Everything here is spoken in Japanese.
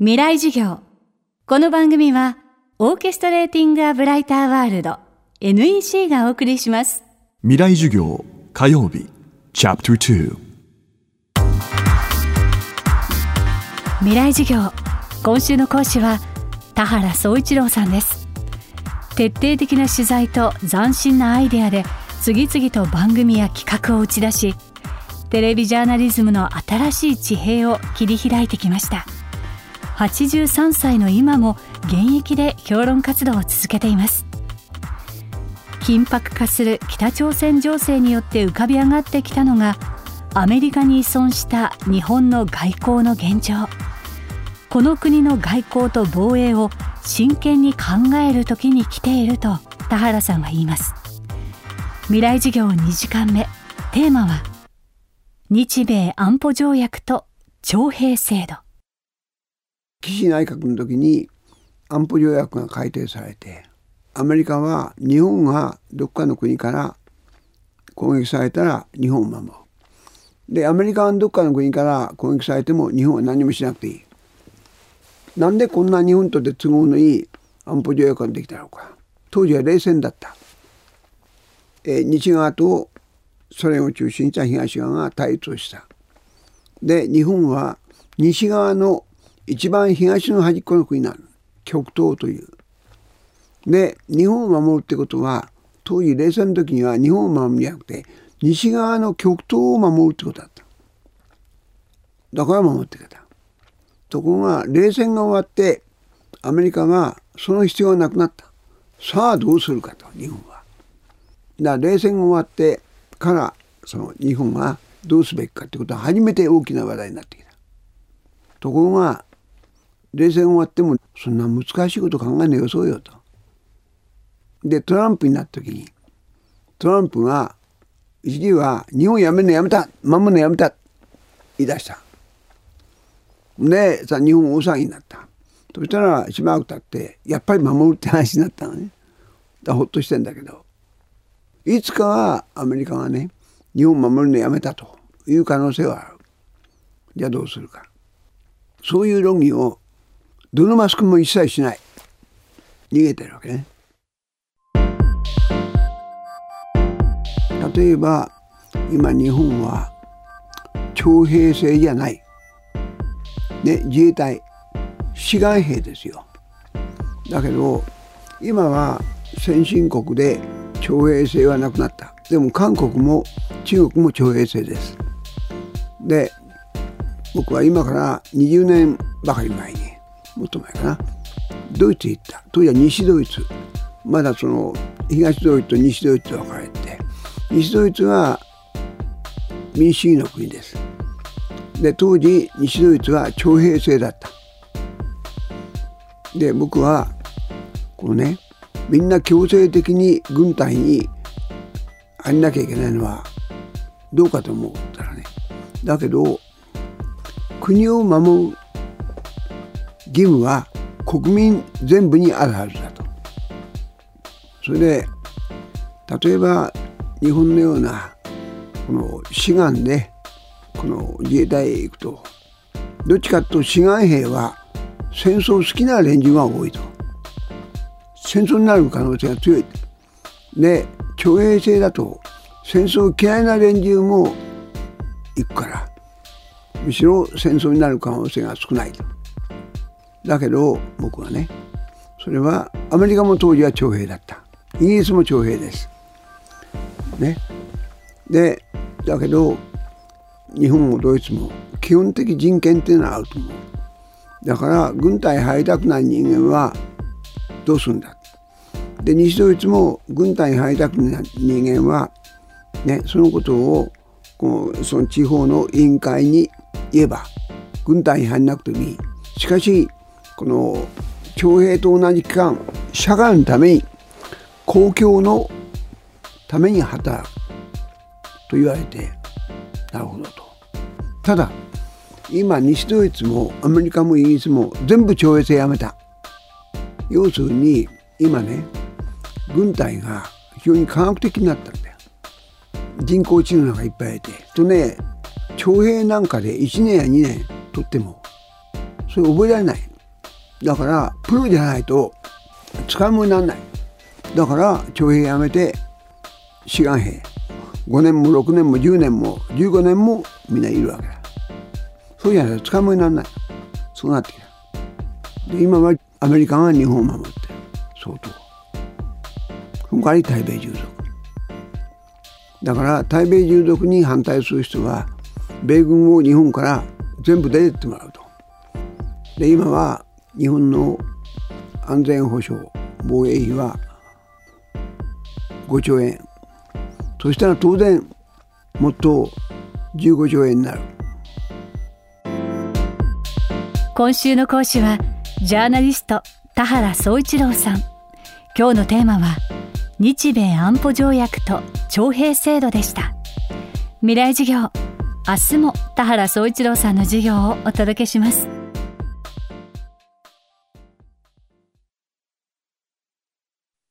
未来授業。この番組はオーケストレーティング・ア・ブライター・ワールド NEC がお送りします。未来授業火曜日チャプター未来授業。今週の講師は田原総一郎さんです。徹底的な取材と斬新なアイデアで次々と番組や企画を打ち出しテレビジャーナリズムの新しい地平を切り開いてきました83歳の今も現役で評論活動を続けています。緊迫化する北朝鮮情勢によって浮かび上がってきたのがアメリカに依存した日本の外交の現状。この国の外交と防衛を真剣に考える時に来ていると田原さんは言います。未来事業2時間目。テーマは日米安保条約と徴兵制度。岸内閣の時に安保条約が改定されてアメリカは日本がどっかの国から攻撃されたら日本を守る。でアメリカはどっかの国から攻撃されても日本は何もしなくていい。なんでこんな日本とで都合のいい安保条約ができたのか。当時は冷戦だった。え西側とソ連を中心にした東側が対立をした。で日本は西側の一番東の端っこの国なる極東という。で日本を守るってことは当時冷戦の時には日本を守るんじゃなくて西側の極東を守るってことだった。だから守ってきた。ところが冷戦が終わってアメリカがその必要がなくなった。さあどうするかと日本は。だから冷戦が終わってからその日本がどうすべきかってことは初めて大きな話題になってきた。ところが冷戦終わってもそんな難しいこと考えないよそうよと。でトランプになった時にトランプが一時は日本やめるのやめた守るのやめた言い出した。でさ日本大騒ぎになった。そしたらしばらく経ってやっぱり守るって話になったのね。だほっとしてんだけどいつかはアメリカがね日本守るのやめたという可能性はある。じゃあどうするか。そういう論議をどのマスクも一切しない。逃げてるわけね。例えば今日本は徴兵制じゃない、ね、自衛隊。志願兵ですよ。だけど今は先進国で徴兵制はなくなった。でも韓国も中国も徴兵制です。で僕は今から20年ばかり前にもっと前かな。ドイツ行った。当時は西ドイツ。まだその東ドイツと西ドイツと分かれて。西ドイツは民主主義の国です。で当時西ドイツは徴兵制だった。で僕はこうねみんな強制的に軍隊に入んなきゃいけないのはどうかと思ったらね。だけど国を守る義務は国民全部にあるはずだと。それで例えば日本のようなこの志願でこの自衛隊へ行くとどっちかというと志願兵は戦争好きな連中が多いと戦争になる可能性が強いで徴兵制だと戦争嫌いな連中も行くからむしろ戦争になる可能性が少ないと。だけど僕はねそれはアメリカも当時は徴兵だったイギリスも徴兵です。ね、でだけど日本もドイツも基本的人権っていうのはあると思う。だから軍隊入りたくない人間はどうするんだで西ドイツも軍隊に入りたくない人間は、ね、そのことをこうその地方の委員会に言えば軍隊に入らなくてもいいしかしこの徴兵と同じ期間社会のために公共のために働くと言われてなるほどと。ただ今西ドイツもアメリカもイギリスも全部徴兵制やめた。要するに今ね軍隊が非常に科学的になったんだよ人工知能がいっぱいいてとね徴兵なんかで1年や2年取ってもそれ覚えられない。だからプロじゃないと使い物にならない。だから徴兵やめて志願兵。5年も6年も10年も15年もみんないるわけだ。そうじゃないと使い物にならない。そうなってきた。で今はアメリカが日本を守ってる相当。その代わり対米従属。だから対米従属に反対する人は米軍を日本から全部出てってもらうと。で今は日本の安全保障防衛費は5兆円。そしたら当然もっと15兆円になる。今週の講師はジャーナリスト田原総一郎さん。今日のテーマは日米安保条約と徴兵制度でした。未来授業明日も田原総一郎さんの授業をお届けします。